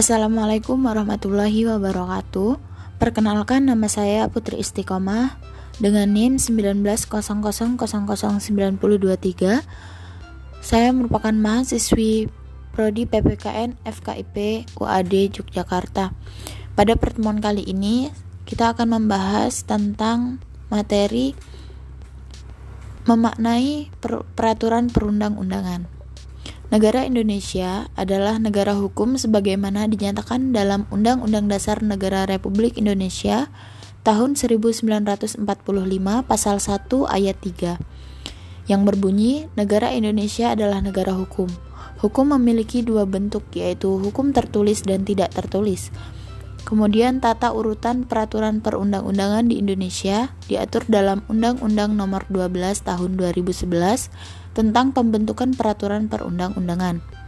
Assalamualaikum warahmatullahi wabarakatuh. Perkenalkan nama saya Putri Istiqomah dengan NIM 1900009023. Saya merupakan mahasiswi prodi PPKN FKIP UAD Yogyakarta. Pada pertemuan kali ini kita akan membahas tentang materi memaknai per peraturan perundang-undangan. Negara Indonesia adalah negara hukum sebagaimana dinyatakan dalam Undang-Undang Dasar Negara Republik Indonesia tahun 1945 pasal 1 ayat 3 yang berbunyi negara Indonesia adalah negara hukum. Hukum memiliki dua bentuk yaitu hukum tertulis dan tidak tertulis. Kemudian tata urutan peraturan perundang-undangan di Indonesia diatur dalam Undang-Undang Nomor 12 Tahun 2011 tentang pembentukan peraturan perundang-undangan.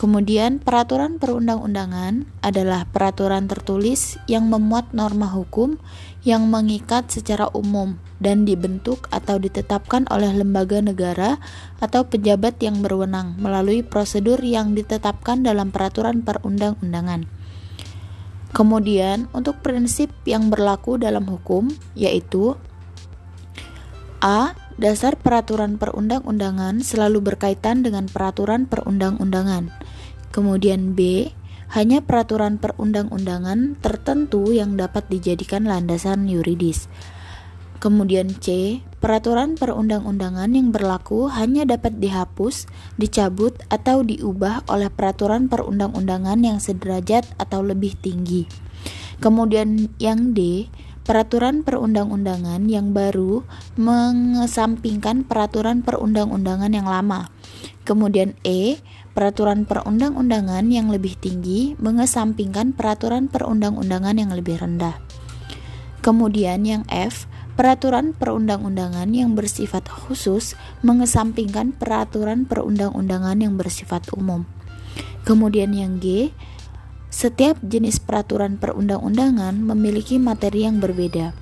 Kemudian, peraturan perundang-undangan adalah peraturan tertulis yang memuat norma hukum yang mengikat secara umum dan dibentuk atau ditetapkan oleh lembaga negara atau pejabat yang berwenang melalui prosedur yang ditetapkan dalam peraturan perundang-undangan. Kemudian, untuk prinsip yang berlaku dalam hukum, yaitu A Dasar peraturan perundang-undangan selalu berkaitan dengan peraturan perundang-undangan. Kemudian B, hanya peraturan perundang-undangan tertentu yang dapat dijadikan landasan yuridis. Kemudian C, peraturan perundang-undangan yang berlaku hanya dapat dihapus, dicabut, atau diubah oleh peraturan perundang-undangan yang sederajat atau lebih tinggi. Kemudian yang D, peraturan perundang-undangan yang baru mengesampingkan peraturan perundang-undangan yang lama. Kemudian E, peraturan perundang-undangan yang lebih tinggi mengesampingkan peraturan perundang-undangan yang lebih rendah. Kemudian yang F, peraturan perundang-undangan yang bersifat khusus mengesampingkan peraturan perundang-undangan yang bersifat umum. Kemudian yang G, setiap jenis peraturan perundang-undangan memiliki materi yang berbeda.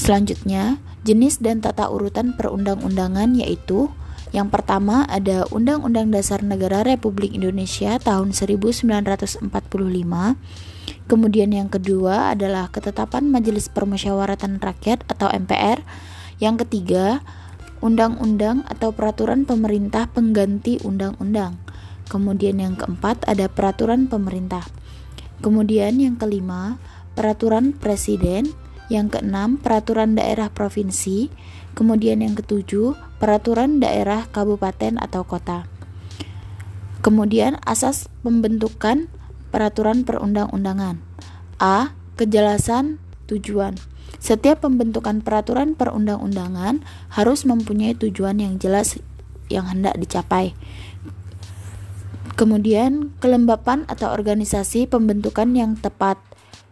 Selanjutnya, jenis dan tata urutan perundang-undangan yaitu yang pertama ada Undang-Undang Dasar Negara Republik Indonesia tahun 1945. Kemudian yang kedua adalah Ketetapan Majelis Permusyawaratan Rakyat atau MPR. Yang ketiga, Undang-undang atau peraturan pemerintah pengganti undang-undang. Kemudian yang keempat ada peraturan pemerintah. Kemudian yang kelima, peraturan presiden. Yang keenam, peraturan daerah provinsi. Kemudian yang ketujuh, peraturan daerah kabupaten atau kota. Kemudian asas pembentukan peraturan perundang-undangan. A. Kejelasan tujuan. Setiap pembentukan peraturan perundang-undangan harus mempunyai tujuan yang jelas yang hendak dicapai. Kemudian, kelembapan atau organisasi pembentukan yang tepat.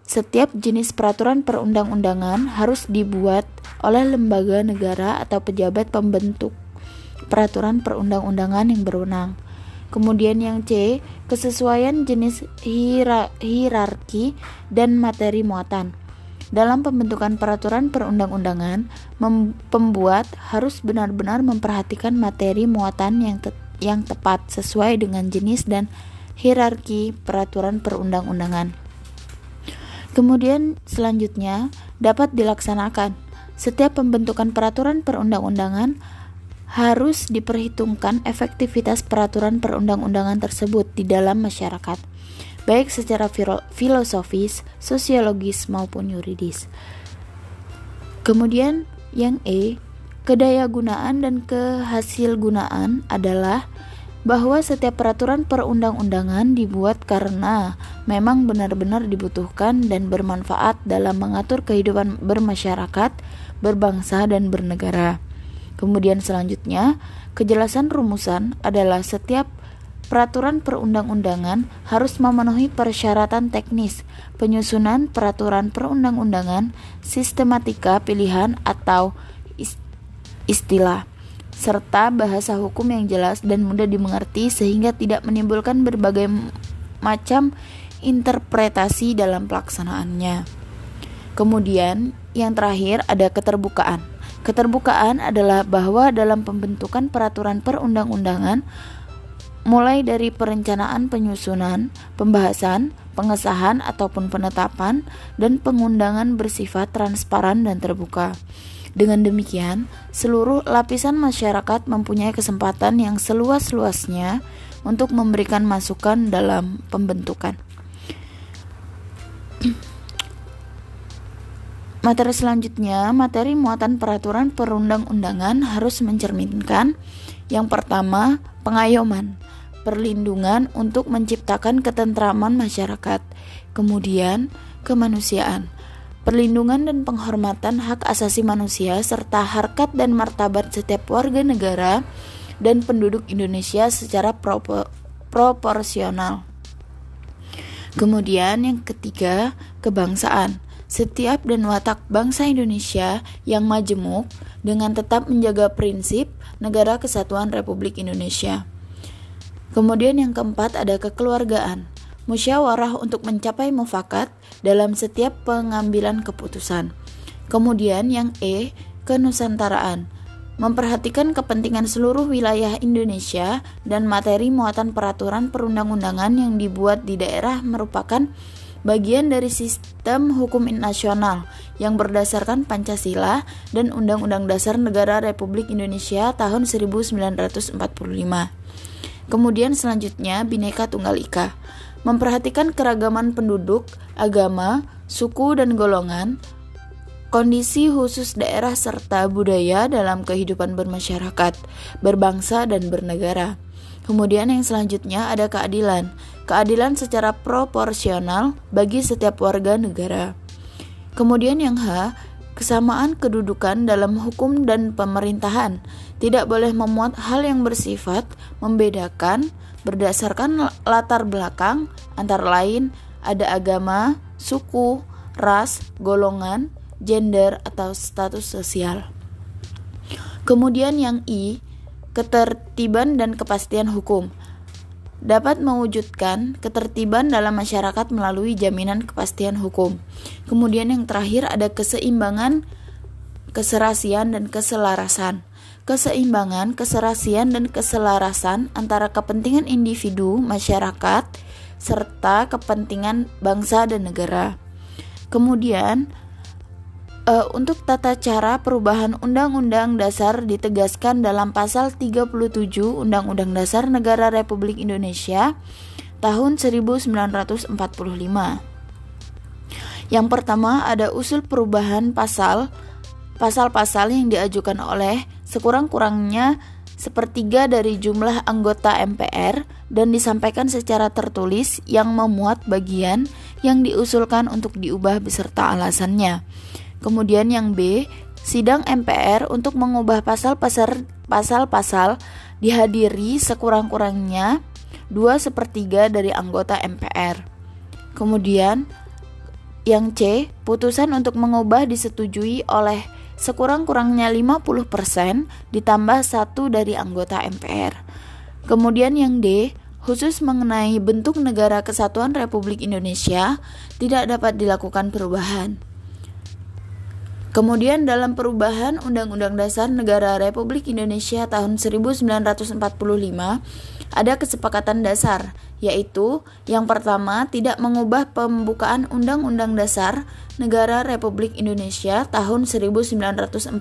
Setiap jenis peraturan perundang-undangan harus dibuat oleh lembaga negara atau pejabat pembentuk peraturan perundang-undangan yang berwenang. Kemudian yang C, kesesuaian jenis hierarki dan materi muatan. Dalam pembentukan peraturan perundang-undangan, pembuat harus benar-benar memperhatikan materi muatan yang tetap yang tepat sesuai dengan jenis dan hierarki peraturan perundang-undangan. Kemudian selanjutnya dapat dilaksanakan. Setiap pembentukan peraturan perundang-undangan harus diperhitungkan efektivitas peraturan perundang-undangan tersebut di dalam masyarakat, baik secara filosofis, sosiologis maupun yuridis. Kemudian yang E, Kedayagunaan dan kehasilgunaan adalah bahwa setiap peraturan perundang-undangan dibuat karena memang benar-benar dibutuhkan dan bermanfaat dalam mengatur kehidupan bermasyarakat, berbangsa, dan bernegara. Kemudian selanjutnya, kejelasan rumusan adalah setiap peraturan perundang-undangan harus memenuhi persyaratan teknis, penyusunan peraturan perundang-undangan, sistematika pilihan atau istilah, serta bahasa hukum yang jelas dan mudah dimengerti sehingga tidak menimbulkan berbagai macam interpretasi dalam pelaksanaannya. Kemudian, yang terakhir ada keterbukaan. Keterbukaan adalah bahwa dalam pembentukan peraturan perundang-undangan mulai dari perencanaan penyusunan, pembahasan, pengesahan ataupun penetapan, dan pengundangan bersifat transparan dan terbuka. Dengan demikian, seluruh lapisan masyarakat mempunyai kesempatan yang seluas-luasnya untuk memberikan masukan dalam pembentukan. Materi selanjutnya, materi muatan peraturan perundang-undangan harus mencerminkan yang pertama, pengayoman, perlindungan untuk menciptakan ketentraman masyarakat, kemudian kemanusiaan, perlindungan dan penghormatan hak asasi manusia serta harkat dan martabat setiap warga negara dan penduduk Indonesia secara proporsional. Kemudian yang ketiga, kebangsaan setiap dan watak bangsa Indonesia yang majemuk dengan tetap menjaga prinsip negara kesatuan Republik Indonesia. Kemudian yang keempat ada kekeluargaan, musyawarah untuk mencapai mufakat dalam setiap pengambilan keputusan. Kemudian yang E, kenusantaraan, memperhatikan kepentingan seluruh wilayah Indonesia dan materi muatan peraturan perundang-undangan yang dibuat di daerah merupakan bagian dari sistem hukum nasional yang berdasarkan Pancasila dan Undang-Undang Dasar Negara Republik Indonesia tahun 1945. Kemudian selanjutnya Bhinneka Tunggal Ika memperhatikan keragaman penduduk, agama, suku dan golongan, kondisi khusus daerah serta budaya dalam kehidupan bermasyarakat, berbangsa dan bernegara. Kemudian yang selanjutnya ada keadilan. Keadilan secara proporsional bagi setiap warga negara. Kemudian yang H, kesamaan kedudukan dalam hukum dan pemerintahan. Tidak boleh memuat hal yang bersifat membedakan berdasarkan latar belakang antara lain ada agama, suku, ras, golongan, gender atau status sosial. Kemudian yang I, ketertiban dan kepastian hukum dapat mewujudkan ketertiban dalam masyarakat melalui jaminan kepastian hukum. Kemudian yang terakhir ada keseimbangan, keserasian dan keselarasan. Keseimbangan, keserasian dan keselarasan antara kepentingan individu, masyarakat, serta kepentingan bangsa dan negara. Kemudian uh, untuk tata cara perubahan Undang-Undang Dasar ditegaskan dalam pasal 37 Undang-Undang Dasar Negara Republik Indonesia tahun 1945. Yang pertama ada usul perubahan pasal pasal-pasal yang diajukan oleh sekurang-kurangnya sepertiga dari jumlah anggota MPR dan disampaikan secara tertulis yang memuat bagian yang diusulkan untuk diubah beserta alasannya. Kemudian yang B, sidang MPR untuk mengubah pasal-pasal dihadiri sekurang-kurangnya dua sepertiga dari anggota MPR. Kemudian yang C, putusan untuk mengubah disetujui oleh sekurang-kurangnya 50% ditambah satu dari anggota MPR. Kemudian yang D, khusus mengenai bentuk negara kesatuan Republik Indonesia tidak dapat dilakukan perubahan. Kemudian dalam perubahan Undang-Undang Dasar Negara Republik Indonesia tahun 1945 ada kesepakatan dasar yaitu yang pertama tidak mengubah pembukaan Undang-Undang Dasar Negara Republik Indonesia tahun 1945.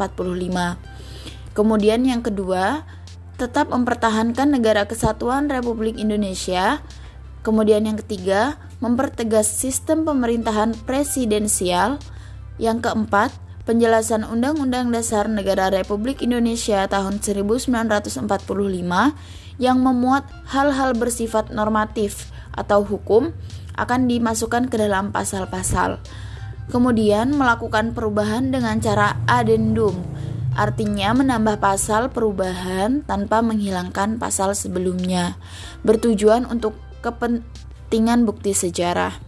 Kemudian yang kedua tetap mempertahankan negara kesatuan Republik Indonesia. Kemudian yang ketiga mempertegas sistem pemerintahan presidensial. Yang keempat penjelasan Undang-Undang Dasar Negara Republik Indonesia tahun 1945 yang memuat hal-hal bersifat normatif atau hukum akan dimasukkan ke dalam pasal-pasal. Kemudian melakukan perubahan dengan cara adendum, artinya menambah pasal perubahan tanpa menghilangkan pasal sebelumnya, bertujuan untuk kepentingan bukti sejarah.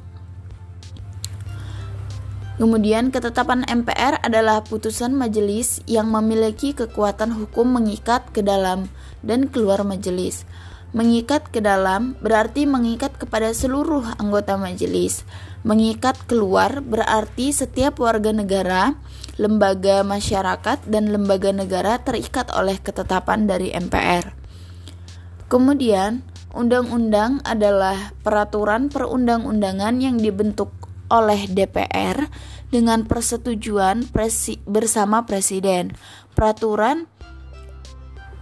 Kemudian ketetapan MPR adalah putusan majelis yang memiliki kekuatan hukum mengikat ke dalam dan keluar majelis. Mengikat ke dalam berarti mengikat kepada seluruh anggota majelis. Mengikat keluar berarti setiap warga negara, lembaga masyarakat, dan lembaga negara terikat oleh ketetapan dari MPR. Kemudian, Undang-undang adalah peraturan perundang-undangan yang dibentuk oleh DPR dengan persetujuan presi bersama Presiden. Peraturan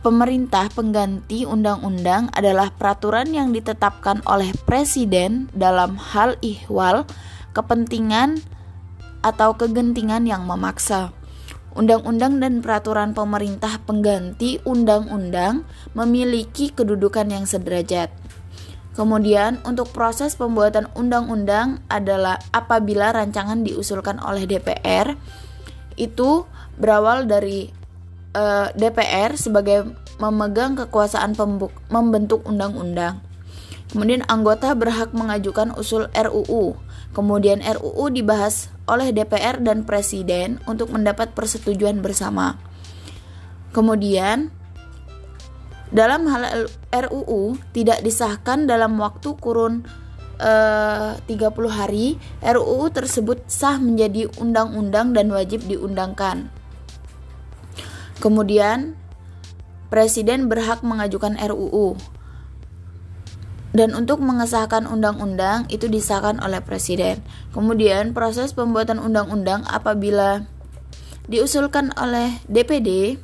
pemerintah pengganti undang-undang adalah peraturan yang ditetapkan oleh Presiden dalam hal ihwal, kepentingan, atau kegentingan yang memaksa. Undang-undang dan peraturan pemerintah pengganti undang-undang memiliki kedudukan yang sederajat. Kemudian, untuk proses pembuatan undang-undang adalah apabila rancangan diusulkan oleh DPR itu berawal dari eh, DPR sebagai memegang kekuasaan membentuk undang-undang. Kemudian anggota berhak mengajukan usul RUU. Kemudian RUU dibahas oleh DPR dan Presiden untuk mendapat persetujuan bersama. Kemudian, dalam hal RUU tidak disahkan dalam waktu kurun eh, 30 hari, RUU tersebut sah menjadi undang-undang dan wajib diundangkan. Kemudian, Presiden berhak mengajukan RUU dan untuk mengesahkan undang-undang itu disahkan oleh presiden. Kemudian proses pembuatan undang-undang apabila diusulkan oleh DPD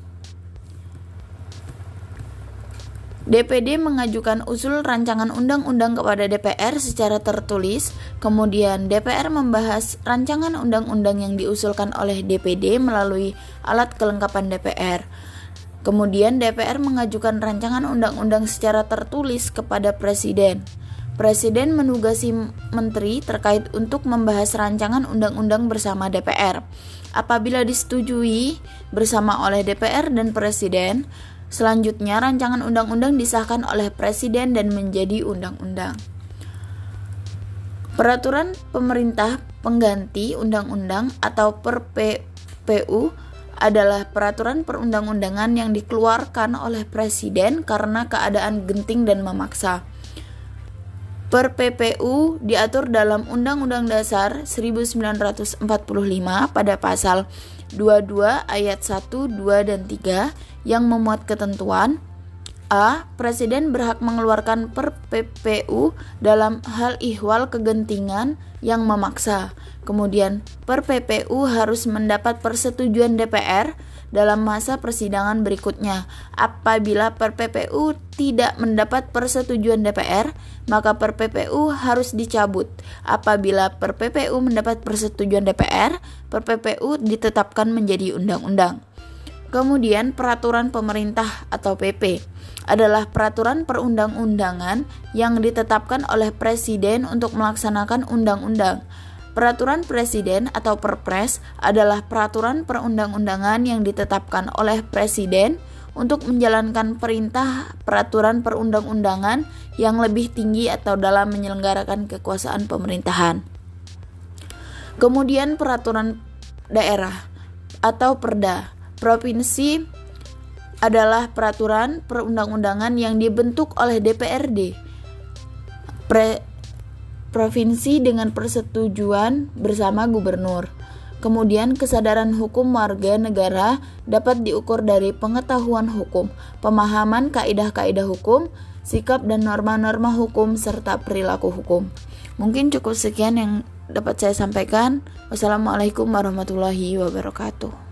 DPD mengajukan usul rancangan undang-undang kepada DPR secara tertulis, kemudian DPR membahas rancangan undang-undang yang diusulkan oleh DPD melalui alat kelengkapan DPR. Kemudian DPR mengajukan rancangan undang-undang secara tertulis kepada Presiden. Presiden menugasi menteri terkait untuk membahas rancangan undang-undang bersama DPR. Apabila disetujui bersama oleh DPR dan Presiden, selanjutnya rancangan undang-undang disahkan oleh Presiden dan menjadi undang-undang. Peraturan pemerintah pengganti undang-undang atau PPU adalah peraturan perundang-undangan yang dikeluarkan oleh presiden karena keadaan genting dan memaksa. Per PPU diatur dalam Undang-Undang Dasar 1945 pada pasal 22 ayat 1, 2, dan 3 yang memuat ketentuan A. Presiden berhak mengeluarkan per PPU dalam hal ihwal kegentingan yang memaksa. Kemudian, per PPU harus mendapat persetujuan DPR dalam masa persidangan berikutnya. Apabila per PPU tidak mendapat persetujuan DPR, maka per PPU harus dicabut. Apabila per PPU mendapat persetujuan DPR, per PPU ditetapkan menjadi undang-undang. Kemudian peraturan pemerintah atau PP adalah peraturan perundang-undangan yang ditetapkan oleh presiden untuk melaksanakan undang-undang. Peraturan presiden atau Perpres adalah peraturan perundang-undangan yang ditetapkan oleh presiden untuk menjalankan perintah peraturan perundang-undangan yang lebih tinggi atau dalam menyelenggarakan kekuasaan pemerintahan. Kemudian peraturan daerah atau Perda Provinsi adalah peraturan perundang-undangan yang dibentuk oleh DPRD. Pre provinsi dengan persetujuan bersama gubernur. Kemudian kesadaran hukum warga negara dapat diukur dari pengetahuan hukum, pemahaman kaidah-kaidah hukum, sikap dan norma-norma hukum serta perilaku hukum. Mungkin cukup sekian yang dapat saya sampaikan. Wassalamualaikum warahmatullahi wabarakatuh.